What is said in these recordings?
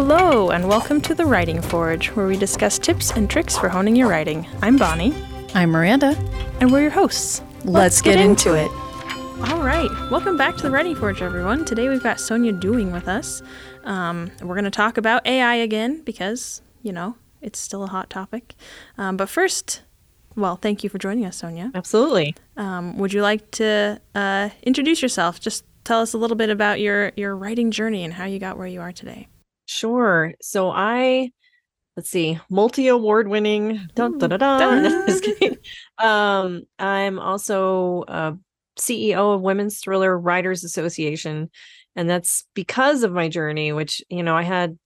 Hello, and welcome to the Writing Forge, where we discuss tips and tricks for honing your writing. I'm Bonnie, I'm Miranda. and we're your hosts. Let's, get, into it. All right, welcome back to the Writing Forge, everyone. Today we've got Sonja Dewing with us. Um, we're going to talk about AI again because, you know, it's still a hot topic. Um, but first, well, thank you for joining us, Sonja. Absolutely. Um, would you like to uh, introduce yourself? Just tell us a little bit about your, your writing journey and how you got where you are today. Sure. So I let's see, multi-award winning. Dun, dun, dun, dun. Dun. Just kidding. um, I'm also uh, CEO of Women's Thriller Writers Association, and that's because of my journey. Which you know, I had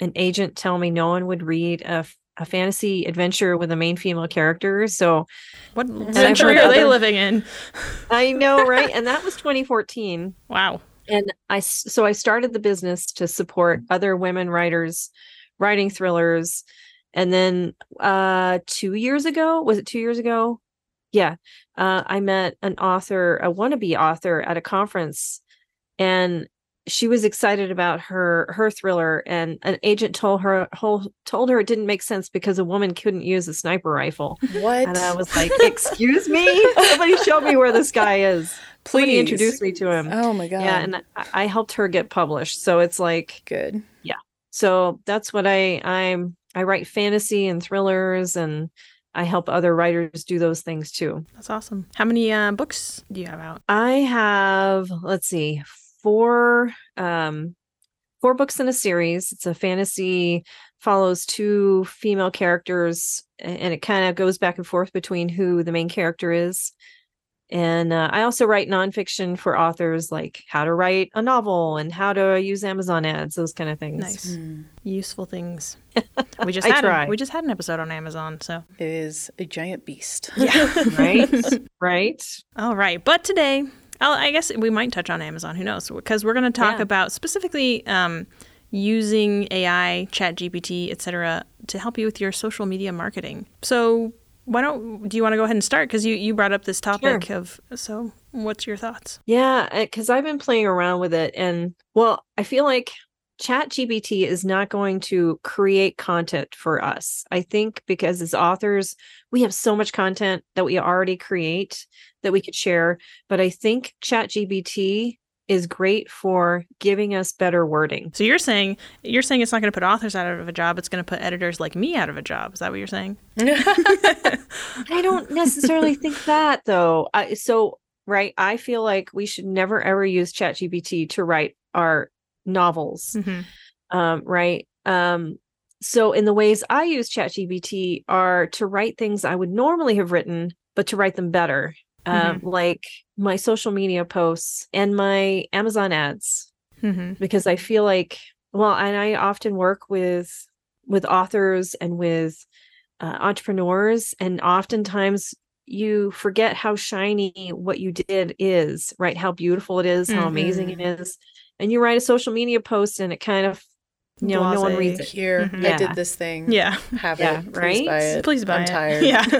an agent tell me no one would read a a fantasy adventure with a main female character. So What century are they living in? I know, right? and that was 2014. Wow. And I so i started the business to support other women writers writing thrillers. And then uh two years ago was it two years ago? Yeah. Uh i met an author a wannabe author at a conference and she was excited about her her thriller. And an agent told her whole told her it didn't make sense because a woman couldn't use a sniper rifle. What? and i was like excuse me? Somebody show me where this guy is Please. introduce me to him Oh my god. yeah and I, I helped her get published so it's like good. Yeah. So that's what i i'm i write fantasy and thrillers and i help other writers do those things too That's awesome. How many uh, books do you have out? i have let's see four um four books in a series it's a fantasy follows two female characters and it kind of goes back and forth between who the main character is and uh, I also write nonfiction for authors like how to write a novel and how to use Amazon ads, those kind of things. Nice, Hmm. useful things. We just I had try. we just had an episode on Amazon, so It is a giant beast. Yeah. right? right? all right. But today, I'll, I guess we might touch on Amazon. Who knows? Because we're going to talk Yeah. about specifically um, using AI, Chat GPT, etc., to help you with your social media marketing. So. Why don't do you want to go ahead and start? Because you, you brought up this topic of so what's your thoughts? Yeah, uh, because I've been playing around with it. And well, I feel like Chat GPT is not going to create content for us. I think because as authors, we have so much content that we already create that we could share. But I think Chat GPT is great for giving us better wording. So you're saying you're saying it's not going to put authors out of a job. It's going to put editors like me out of a job. Is that what you're saying? I don't necessarily think that though. I so right, I feel like we should never ever use ChatGPT to write our novels. Mm-hmm. Um, right. Um, so in the ways I use ChatGPT are to write things I would normally have written, but to write them better. Um, like my social media posts and my Amazon ads Mm-hmm. because I feel like well, and I often work with with authors and with uh, entrepreneurs, and oftentimes you forget how shiny what you did is, right? How beautiful it is, how amazing it is, and you write a social media post, and it kind of you know no one Blasé. reads it. Here, Mhm. I did this thing. Yeah. Have Yeah, it. Please right? buy it. Please buy I'm it. tired. Yeah.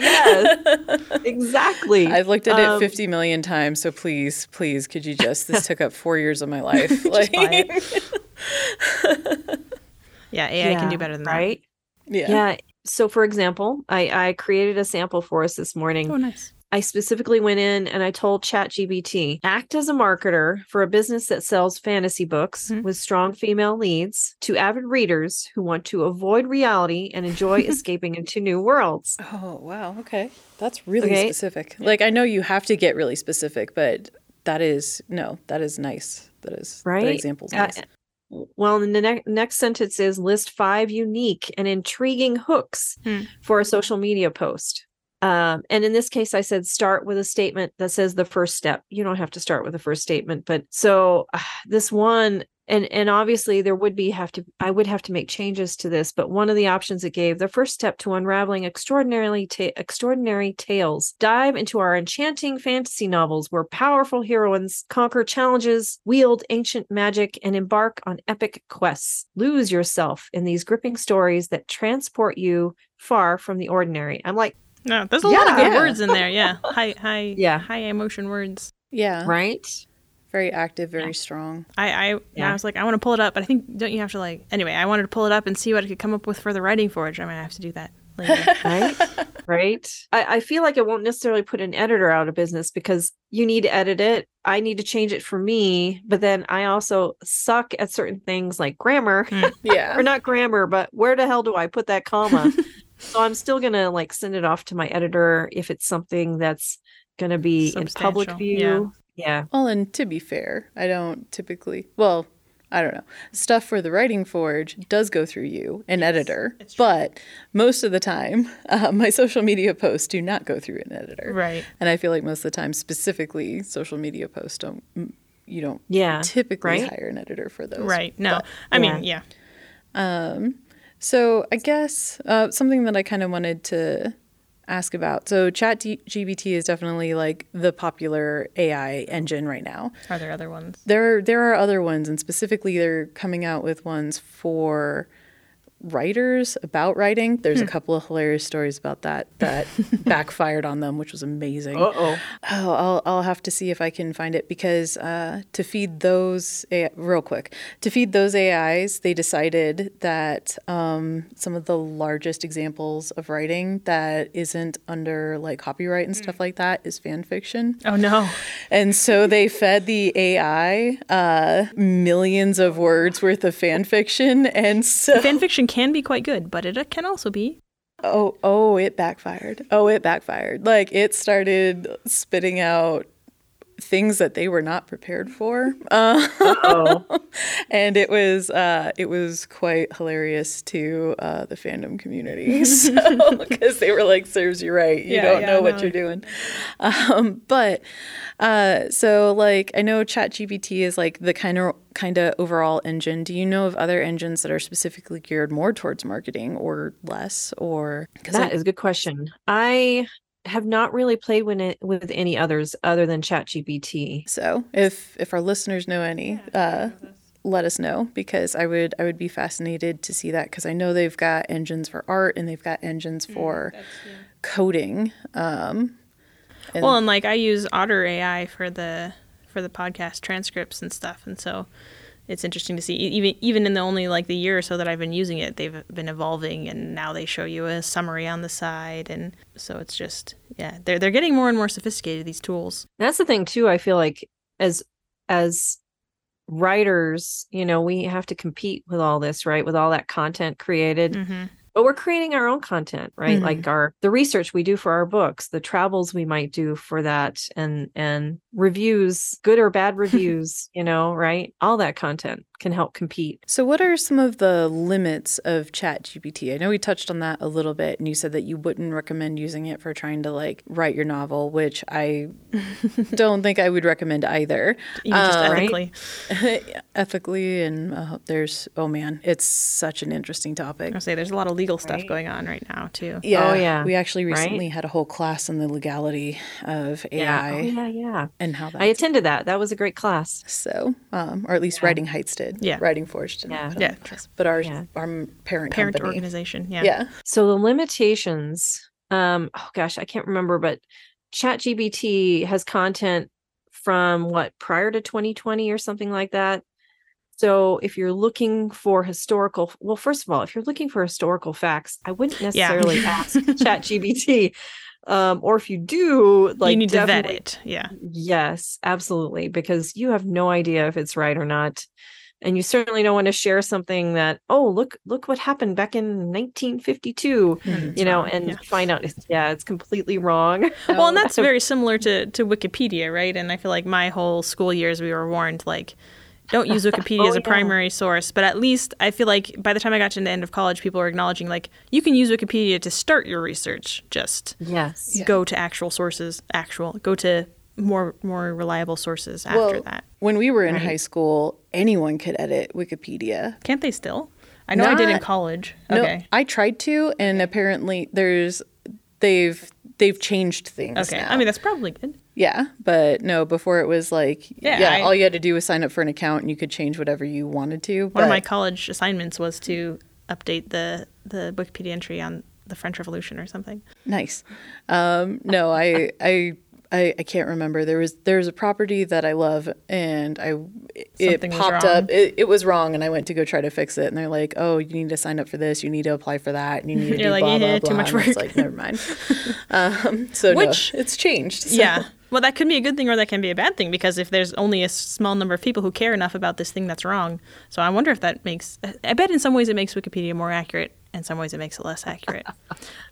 yes, exactly. I've looked at Um, it 50 million times, so please, please, could you just? This took up four years of my life. Like, yeah. AI can do Yeah, better than that. right? yeah. Yeah. So, for example, I, I created a sample for us this morning. Oh, nice. I specifically went in and I told ChatGPT, act as a marketer for a business that sells fantasy books Mhm. with strong female leads to avid readers who want to avoid reality and enjoy escaping into new worlds. Oh wow. Okay, that's really Okay. specific. Like I know you have to get really specific, but that is no, that is nice. That is Right? That example's Uh. Well, the ne- next sentence is list five unique and intriguing hooks Hmm. for a social media post. Um, and in this case, I said start with a statement that says the first step. You don't have to start with the first statement, but so uh, this one, and and obviously there would be have to I would have to make changes to this, but one of the options it gave the first step to unraveling extraordinarily ta- extraordinary tales. Dive into our enchanting fantasy novels where powerful heroines conquer challenges, wield ancient magic, and embark on epic quests. Lose yourself in these gripping stories that transport you far from the ordinary. I'm like, No, there's a lot of good Yeah. words in there. Yeah. High, high, Yeah. high emotion words. yeah. right? very active, very strong. I, I, yeah. Yeah. I was like, I want to pull it up, but I think don't you have to like anyway? I wanted to pull it up and see what I could come up with for the writing forge. I might have to do that later. right right I, I feel like it won't necessarily put an editor out of business because you need to edit it i need to change it for me but then i also suck at certain things like grammar Yeah. Hmm. or not grammar but where the hell do i put that comma so i'm still gonna like send it off to my editor if it's something that's gonna be in public view yeah yeah Well, and to be fair, I don't typically, well, I don't know. Stuff for the writing forge does go through you, an editor, but most of the time, uh, my social media posts do not go through an editor. right. And I feel like most of the time, specifically, social media posts don't, you don't yeah typically right? hire an editor for those. Right. No. But- I yeah. mean, yeah. Um, so I guess uh, something that I kind of wanted to ask about. So Chat GPT is definitely like the popular AI engine right now. Are there other ones? There there are other ones, and specifically they're coming out with ones for writers about writing. There's a couple of hilarious stories about that that backfired on them, which was amazing. uh-oh Oh, I'll, I'll have to see if I can find it because uh, to feed those, AI, real quick, to feed those AIs, they decided that um, some of the largest examples of writing that isn't under like copyright and stuff like that is fan fiction. Oh no. And so they fed the AI uh, millions of words worth of fan fiction. And so, Fan fiction can be quite good, but it uh, can also be. oh, oh, it backfired. Oh, it backfired. Like it started spitting out things that they were not prepared for. Uh, and it was uh, it was quite hilarious to uh, the fandom community. So because they were like serves you right. You Yeah, don't yeah, know what no. you're doing. Um, but uh, so like i know ChatGPT is like the kind of kind of overall engine. Do you know of other engines that are specifically geared more towards marketing or less or that is a good question. I have not really played with it with any others other than ChatGPT. so if if our listeners know any uh, let us know because I would I would be fascinated to see that because I know they've got engines for art and they've got engines for coding. Um, and- Well, and like I use Otter AI for the for the podcast transcripts and stuff, and so it's interesting to see even even in the only like the year or so that I've been using it, they've been evolving, and now they show you a summary on the side, and so it's just yeah, they're they're getting more and more sophisticated these tools. That's the thing too. I feel like as as writers, you know, we have to compete with all this, right? With all that content created. Mm-hmm. But we're creating our own content, right? Mhm. Like our the research we do for our books, the travels we might do for that and and reviews, good or bad reviews, you know, right? All that content can help compete. so, what are some of the limits of ChatGPT? I know we touched on that a little bit, and you said that you wouldn't recommend using it for trying to like write your novel, which I don't think I would recommend either. Even just Uh, ethically, Ethically, and uh, there's oh man, it's such an interesting topic. I say there's a lot of legal stuff Right. going on right now too. Yeah, Oh, yeah. We actually Right? recently had a whole class on the legality of AI Yeah. Oh, yeah, yeah. and how that. I attended that. That was a great class. so, um, or at least Yeah. Writing Heights did. Yeah. Writing Forge did. Yeah. not. Yeah. But our Yeah. our parent Parent company. organization, yeah. Yeah. So the limitations, um, oh gosh, I can't remember, but ChatGPT has content from what prior to 2020 or something like that. So if you're looking for historical, well, first of all, if you're looking for historical facts, I wouldn't necessarily ask ChatGPT. Um, or if you do, like you need to vet definitely- it. Yeah. Yes, absolutely, because you have no idea if it's right or not. And you certainly don't want to share something that, oh, look, look what happened back in 1952, Mhm. you know, wrong, and yeah. find out, it's, yeah, it's completely wrong. Well, and that's very similar to, to Wikipedia, right? And I feel like my whole school years, we were warned, like, don't use Wikipedia Oh, as a yeah. primary source. But at least I feel like by the time I got to the end of college, people were acknowledging, like, you can use Wikipedia to start your research. Just yes. go to actual sources, actual, go to more more reliable sources after Well, that. When we were in Right. high school, anyone could edit Wikipedia. Can't they still? I know I did in college. No, Okay. I tried to, and apparently there's they've they've changed things. Okay. now. I mean, that's probably good. Yeah, but no, before it was like, Yeah, yeah, I- all you had to do was sign up for an account and you could change whatever you wanted to. One of my college assignments was to update the, the Wikipedia entry on the French Revolution or something. nice. Um, no, I, I, I, I can't remember. There was there's a property that I love, and I it Something popped up. It, it was wrong, and I went to go try to fix it, and they're like, "Oh, you need to sign up for this. You need to apply for that. And you need to You're do like, blah "Yeah, blah too blah." much and it's work. like, never mind. um, so no, Which- it's changed. so- Yeah. Well, that could be a good thing or that can be a bad thing because if there's only a small number of people who care enough about this thing that's wrong. So I wonder if that makes, I bet in some ways it makes Wikipedia more accurate. In some ways it makes it less accurate.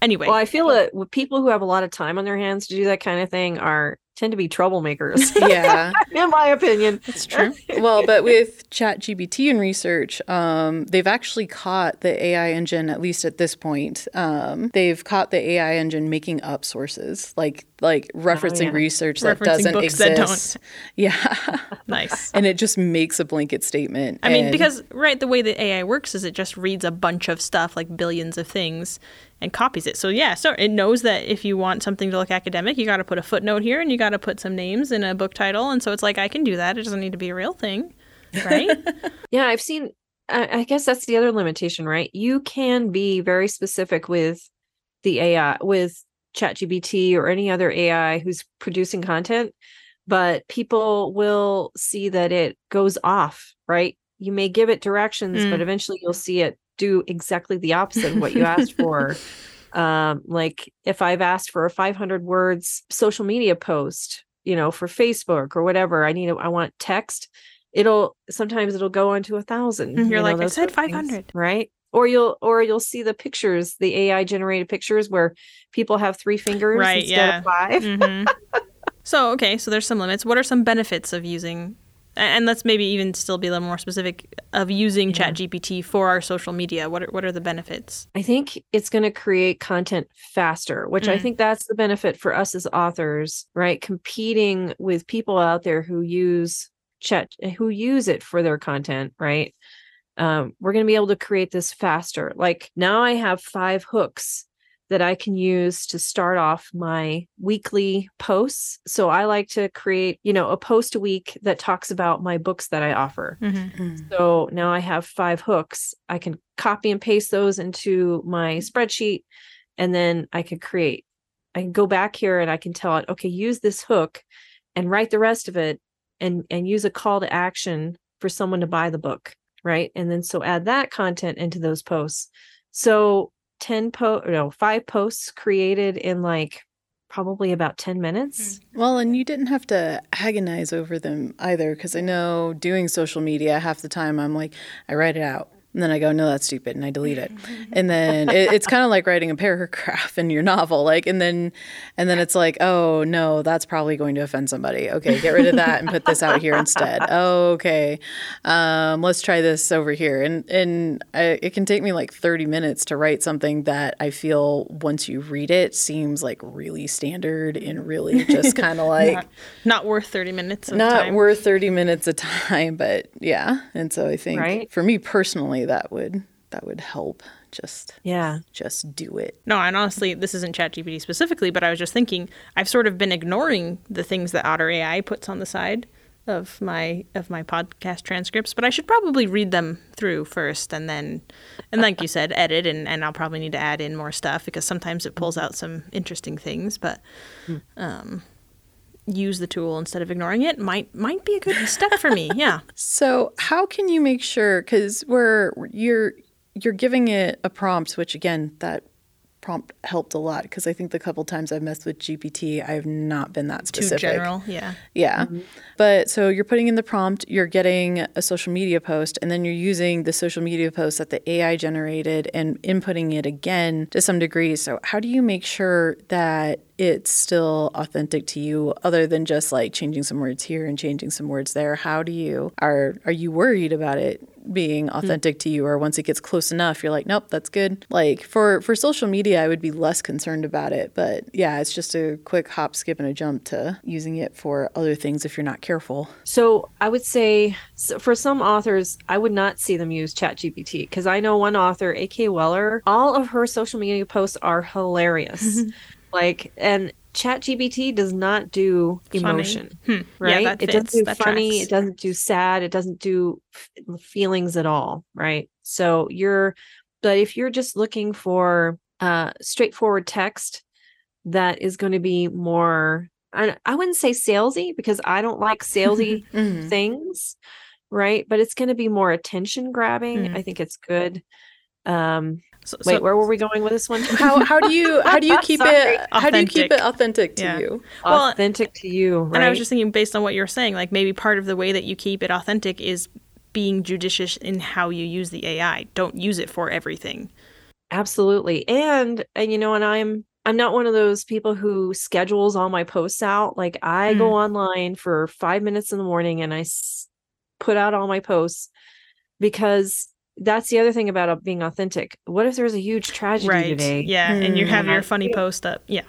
Anyway. Well, I feel that people who have a lot of time on their hands to do that kind of thing are tend to be troublemakers, yeah. in my opinion. It's true. well, but with ChatGPT and research, um, they've actually caught the AI engine, at least at this point, um, they've caught the AI engine making up sources, like like referencing yeah. research that Referencing doesn't books that exist. don't. Yeah, Nice. and it just makes a blanket statement. I mean, because right, the way that AI works is it just reads a bunch of stuff, like billions of things, and copies it. So yeah, so it knows that if you want something to look academic, you got to put a footnote here, and you got to put some names in a book title, and so it's like I can do that. It doesn't need to be a real thing, right? Yeah, I've seen. I, I guess that's the other limitation, right? You can be very specific with the AI, with ChatGPT or any other AI who's producing content, but people will see that it goes off, right? You may give it directions, but mm. eventually you'll see it do exactly the opposite of what you asked for. Um, like if I've asked for a 500 words social media post, you know, for Facebook or whatever, I need, a, I want text it'll sometimes it'll go on to a thousand. Mhm, you're you know, like, "I said sort of things, 500. right? Or you'll or you'll see the pictures, the AI generated pictures where people have three fingers Right, instead yeah. of 5 hmm So okay, so there's some limits. What are some benefits of using? And let's maybe even still be a little more specific of using ChatGPT for our social media. What are, what are the benefits? I think it's going to create content faster, which I Mm. think that's the benefit for us as authors, right? Competing with people out there who use chat, who use it for their content, right? Um, we're going to be able to create this faster. Like now I have five hooks that I can use to start off my weekly posts. So I like to create, you know, a post a week that talks about my books that I offer. Mm-hmm. So now I have five hooks. I can copy and paste those into my spreadsheet and then I can create. I can go back here and I can tell it, okay, use this hook and write the rest of it and and use a call to action for someone to buy the book, right? And then so add that content into those posts. So 10 po no, five posts created in like probably about 10 minutes. Mm. Well, and you didn't have to agonize over them either, because I know doing social media, half the time I'm like, I write it out. And then I go, no, that's stupid, and I delete it. And then it, it's kind of like writing a paragraph in your novel, like, and then, and then it's like, oh no, that's probably going to offend somebody. Okay, get rid of that and put this out here instead. Oh, okay, um, let's try this over here. And and I, it can take me like thirty minutes to write something that I feel once you read it seems like really standard and really just kind of like Not, not worth 30 minutes of not time. worth 30 minutes of time but yeah and so i think Right. for me personally that would that would help just Yeah. just do it No, and honestly, this isn't ChatGPT specifically, but I was just thinking I've sort of been ignoring the things that Otter AI puts on the side of my of my podcast transcripts, but I should probably read them through first and then and like you said, edit and, and I'll probably need to add in more stuff because sometimes it pulls out some interesting things, but um use the tool instead of ignoring it might might be a good step for me. Yeah. so how can you make sure because we're you're you're giving it a prompt which again that prompt helped a lot because i think the couple times i've messed with gpt i have not been that specific. Too specific general. Yeah. Yeah. Mm-hmm. But so you're putting in the prompt, you're getting a social media post, and then you're using the social media post that the AI generated and inputting it again to some degree. So, how do you make sure that it's still authentic to you other than just like changing some words here and changing some words there? How do you are are you worried about it being hmm. authentic to you or once it gets close enough you're like nope that's good like for for social media i would be less concerned about it but yeah it's just a quick hop skip and a jump to using it for other things if you're not careful So I would say so for some authors, I would not see them use ChatGPT because I know one author, A.K. Weller, all of her social media posts are hilarious. like, and ChatGPT does not do emotion, Hmm. right? Yeah, it doesn't do that funny. tracks. It doesn't do sad. It doesn't do f- feelings at all, right? So you're, but if you're just looking for uh, straightforward text that is going to be more I, I wouldn't say salesy because I don't like salesy Mhm. things, right? But it's going to be more attention grabbing. Mm. I think it's good. Um, So, wait, so- where were we going with this one? How how do you how do you keep Sorry. it how do you keep it authentic to Yeah. you? Well, Authentic to you, right? And I was just thinking, based on what you were saying, like maybe part of the way that you keep it authentic is being judicious in how you use the AI. Don't use it for everything. absolutely and and you know and i'm i'm not one of those people who schedules all my posts out like i go mm. online for five minutes in the morning and i s- put out all my posts because that's the other thing about uh, being authentic what if there's a huge tragedy right. today Yeah. And you Mm. have your funny post up. Yeah.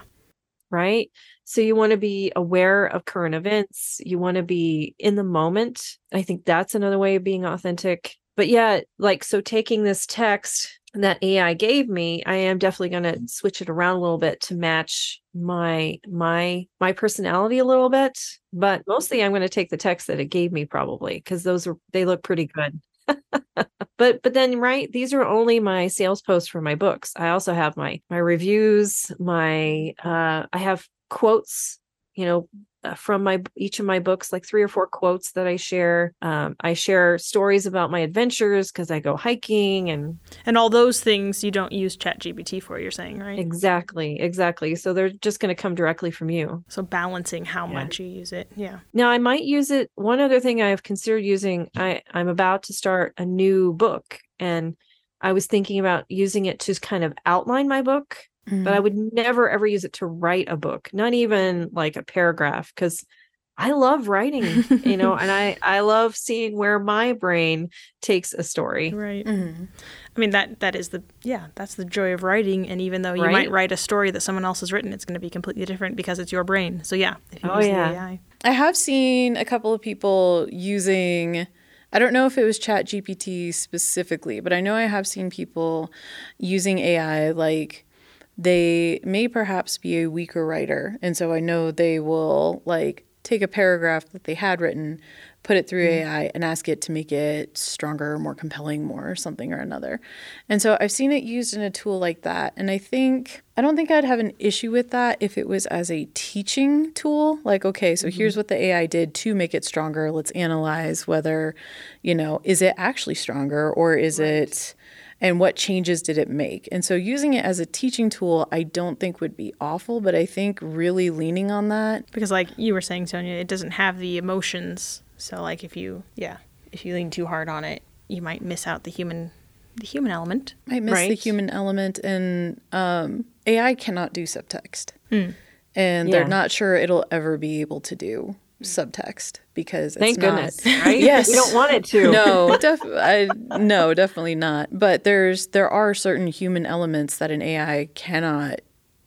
right so you want to be aware of current events you want to be in the moment i think that's another way of being authentic but yeah like so taking this text that ai gave me i am definitely going to switch it around a little bit to match my my my personality a little bit but mostly i'm going to take the text that it gave me probably because those are they look pretty good but but then right these are only my sales posts for my books. I also have my my reviews my uh i have quotes you know from my each of my books like three or four quotes that i share um, i share stories about my adventures because i go hiking and And all those things you don't use ChatGPT for, you're saying, right? exactly exactly so they're just going to come directly from you So balancing how Yeah. much you use it. Yeah. Now I might use it. One other thing I have considered using, I, I'm about to start a new book and I was thinking about using it to kind of outline my book, but I would never ever use it to write a book, not even like a paragraph, because I love writing, you know, and I, I love seeing where my brain takes a story. Right. Mhm. I mean that that is the yeah, that's the joy of writing and even though you Right? might write a story that someone else has written, it's going to be completely different because it's your brain. So yeah, if you Oh, use yeah. the AI. I have seen a couple of people using I don't know if it was Chat GPT specifically, but I know I have seen people using AI like they may perhaps be a weaker writer. And so I know they will like take a paragraph that they had written, put it through mm-hmm. AI and ask it to make it stronger, more compelling, more something or another. And so I've seen it used in a tool like that. And I think, I don't think I'd have an issue with that if it was as a teaching tool. Like, okay, so mm-hmm. here's what the AI did to make it stronger. Let's analyze whether, you know, is it actually stronger or is it and what changes did it make? And so using it as a teaching tool, I don't think would be awful, but I think really leaning on that. Because like you were saying, Sonja, it doesn't have the emotions. So like if you yeah, if you lean too hard on it, you might miss out the human the human element. might miss the human element and um, AI cannot do subtext. And Yeah. they're not sure it'll ever be able to do subtext because it's Thank not, goodness, right? Yes. We don't want it to. no, def- I, no, definitely not. But there's there are certain human elements that an AI cannot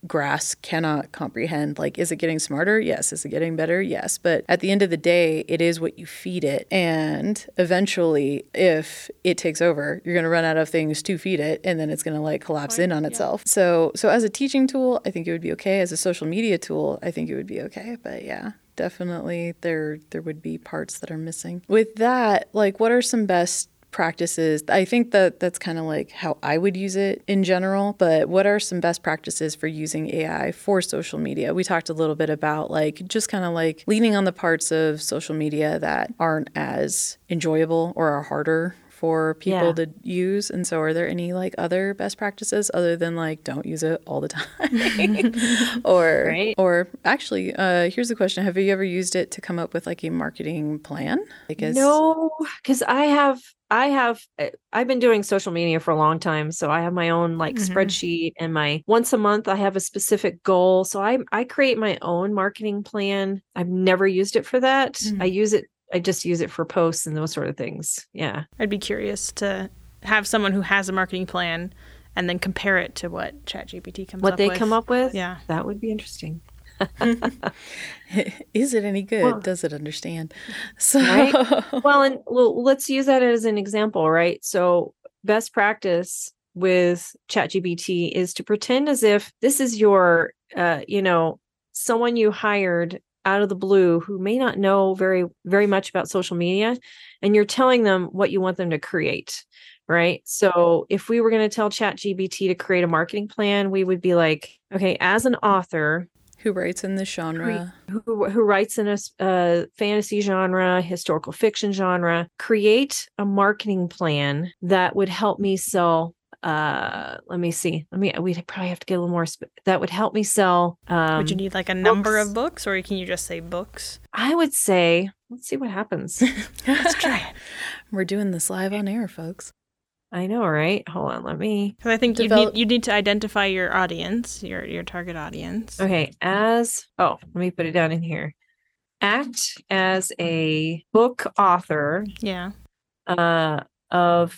grasp, cannot comprehend. Like, is it getting smarter? Yes. Is it getting better? Yes. But at the end of the day, it is what you feed it, and eventually, if it takes over, you're going to run out of things to feed it, and then it's going to like collapse in on itself. So, so as a teaching tool, I think it would be okay. As a social media tool, I think it would be okay. But yeah definitely there there would be parts that are missing. With that like what are some best practices? I think that that's kind of like how i would use it in general but what are some best practices for using ai for social media? We talked a little bit about like just kind of like leaning on the parts of social media that aren't as enjoyable or are harder for people Yeah. to use and so are there any like other best practices other than like don't use it all the time or Right. or actually uh here's the question have you ever used it to come up with like a marketing plan as No, because I have I have uh, I've been doing social media for a long time, so I have my own like Mhm. spreadsheet and my once a month I have a specific goal. So I I create my own marketing plan. I've never used it for that. Mhm. I use it I just use it for posts and those sort of things. Yeah. I'd be curious to have someone who has a marketing plan and then compare it to what ChatGPT comes up with. What up they with. come up with? Yeah. That would be interesting. is it any good Well- does it understand so Right? well, and well, let's use that as an example, right? So, best practice with ChatGPT is to pretend as if this is your, uh, you know, someone you hired out of the blue who may not know very, very much about social media, and you're telling them what you want them to create, right? So, if we were going to tell ChatGPT to create a marketing plan, we would be like, okay, as an author, Who writes in this genre? who who writes in a uh, fantasy genre, historical fiction genre, create a marketing plan that would help me sell. Uh, let me see. Let me. We'd probably have to get a little more. Sp- that would help me sell. Um, Would you need like a number books. of books, or can you just say books? I would say. Let's see what happens. Let's try it. We're doing this live on air, folks. I know, right? Hold on. Let me. Because I think you Develop- need you need to identify your audience, your your target audience. Okay. As oh, let me put it down in here. Act as a book author Yeah. uh of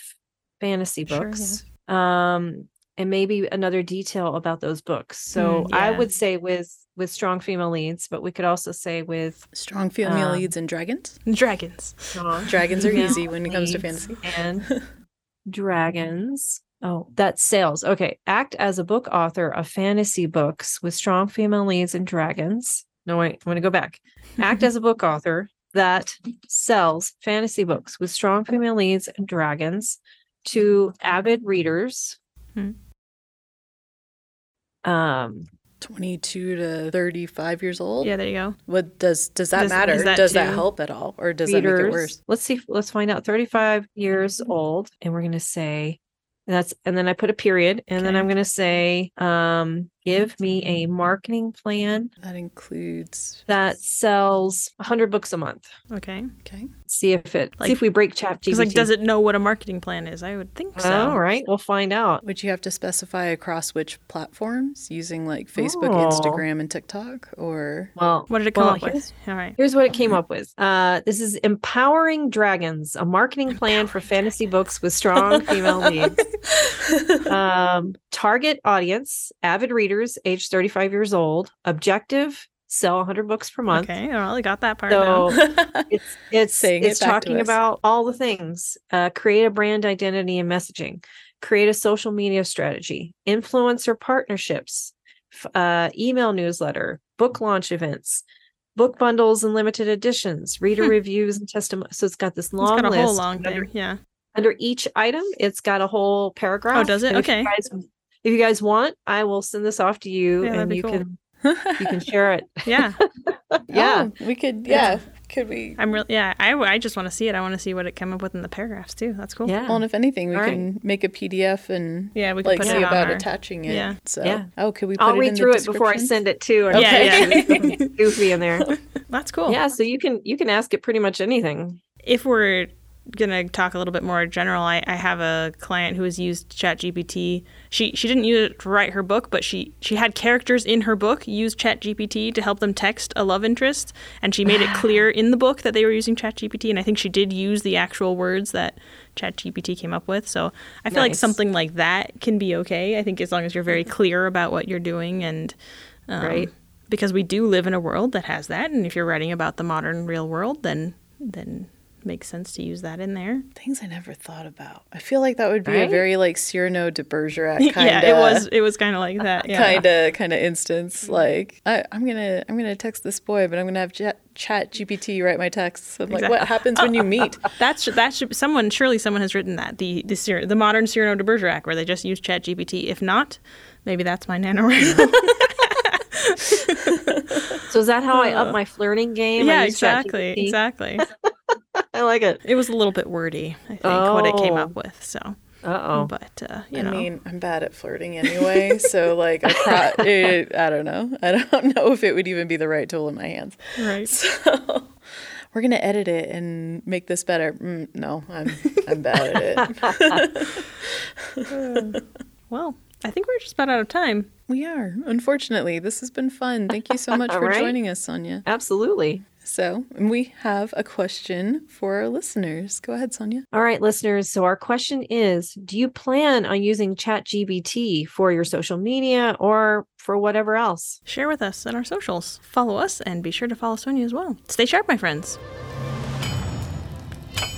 fantasy Sure, yeah. Books um and maybe another detail about those books. So Mm, i would say with with strong female leads but we could also say with Strong female Um, leads and dragons. Dragons. strong Dragons are easy when it comes to fantasy. and dragons. Oh that's sales. Okay act as a book author of fantasy books with strong female leads and dragons. No wait i'm going to go back. Act as a book author that sells fantasy books with strong female leads and dragons to avid readers. Hmm. Um, 22 to 35 years old. Yeah, there you go. What does does that Does- matter? is that does that help at all, or does that make it readers. worse? Let's see. Let's find out. 35 years old, and we're gonna say and that's and then I put a period, and then I'm gonna say, um, give me a marketing plan That includes that sells 100 books a month. Okay. okay. See if it. Like- see if we break chat Because like, does it know what a marketing plan is? I would think so. All right, we'll find out. Would you have to specify across which platforms using like Facebook, Oh. Instagram, and TikTok, or Well, What did it come well, up with? All right. Here's what it came up with. Uh, this is Empowering Dragons, a marketing plan for fantasy books with strong female leads. Um, target audience, avid readers, age 35 years old, objective, sell 100 books per month. Okay. I got that part So now. it's it's Saying it it's talking about all the things. Uh, create a brand identity and messaging. Create a social media strategy. Influencer partnerships. Uh, email newsletter. Book launch events. Book bundles and limited editions. Reader Hmm. reviews and testimony. So it's got this It's long got a list. whole long under, thing. Yeah. under each item, it's got a whole paragraph. Oh, does it? Okay. Guys- If you guys want, I will send this off to you, Yeah, and you cool. can you can share it. Yeah. Yeah. Oh, we could. Yeah. Yeah, could we? I'm really, yeah, I, I just want to see it. I want to see what it came up with in the paragraphs too. That's cool. Yeah. Well, and if anything, we All right. can make a PDF and Yeah, we can like put see it about our- attaching it. Yeah. So, Yeah. oh, could we? Put I'll it read in the through it before I send it too. and Yeah, okay. yeah. goofy in there. That's cool. Yeah, so you can you can ask it pretty much anything. if we're gonna talk a little bit more general, I, I have a client who has used ChatGPT. She she didn't use it to write her book, but she she had characters in her book use ChatGPT to help them text a love interest, and she made it clear in the book that they were using ChatGPT. And I think she did use the actual words that ChatGPT came up with. So I feel like something like that can be okay. I think as long as you're very clear about what you're doing and um, Right. because we do live in a world that has that, and if you're writing about the modern real world, then then makes sense to use that in there. Things I never thought about. I feel like that would be a very like Cyrano de Bergerac kind of. yeah, it was it was kind of like that. Yeah. kind of kind of instance like I, i'm gonna i'm gonna text this boy but i'm gonna have chat, chat gpt write my texts i'm like what happens when you meet That's that should someone surely someone has written that the the Cyr- the modern Cyrano de Bergerac where they just use Chat GPT. If not, maybe that's my NaNoWriMo. So is that how I up my flirting game? Yeah, exactly, exactly. I like it. It was a little bit wordy, I think, what it came Oh. up with. So, Uh oh. but uh, you i know, mean i'm bad at flirting anyway so like I, pro- it, I don't know i don't know if it would even be the right tool in my hands right? so we're gonna edit it and make this better mm, no i'm i'm bad at it Well, I think we're just about out of time. We are unfortunately this has been fun thank you so much for Right? joining us sonja Absolutely. So we have a question for our listeners. Go ahead, Sonja. All right, listeners. So our question is Do you plan on using ChatGPT for your social media or for whatever else? Share with us on our socials. Follow us and be sure to follow Sonja as well. Stay sharp, my friends.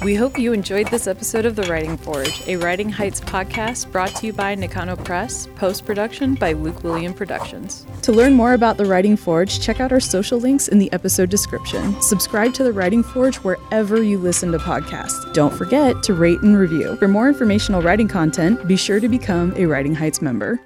We hope you enjoyed this episode of The Writing Forge, a Writing Heights podcast brought to you by Nakano Press, post production by Luke William Productions. To learn more about The Writing Forge, check out our social links in the episode description. Subscribe to The Writing Forge wherever you listen to podcasts. Don't forget to rate and review. For more informational writing content, be sure to become a Writing Heights member.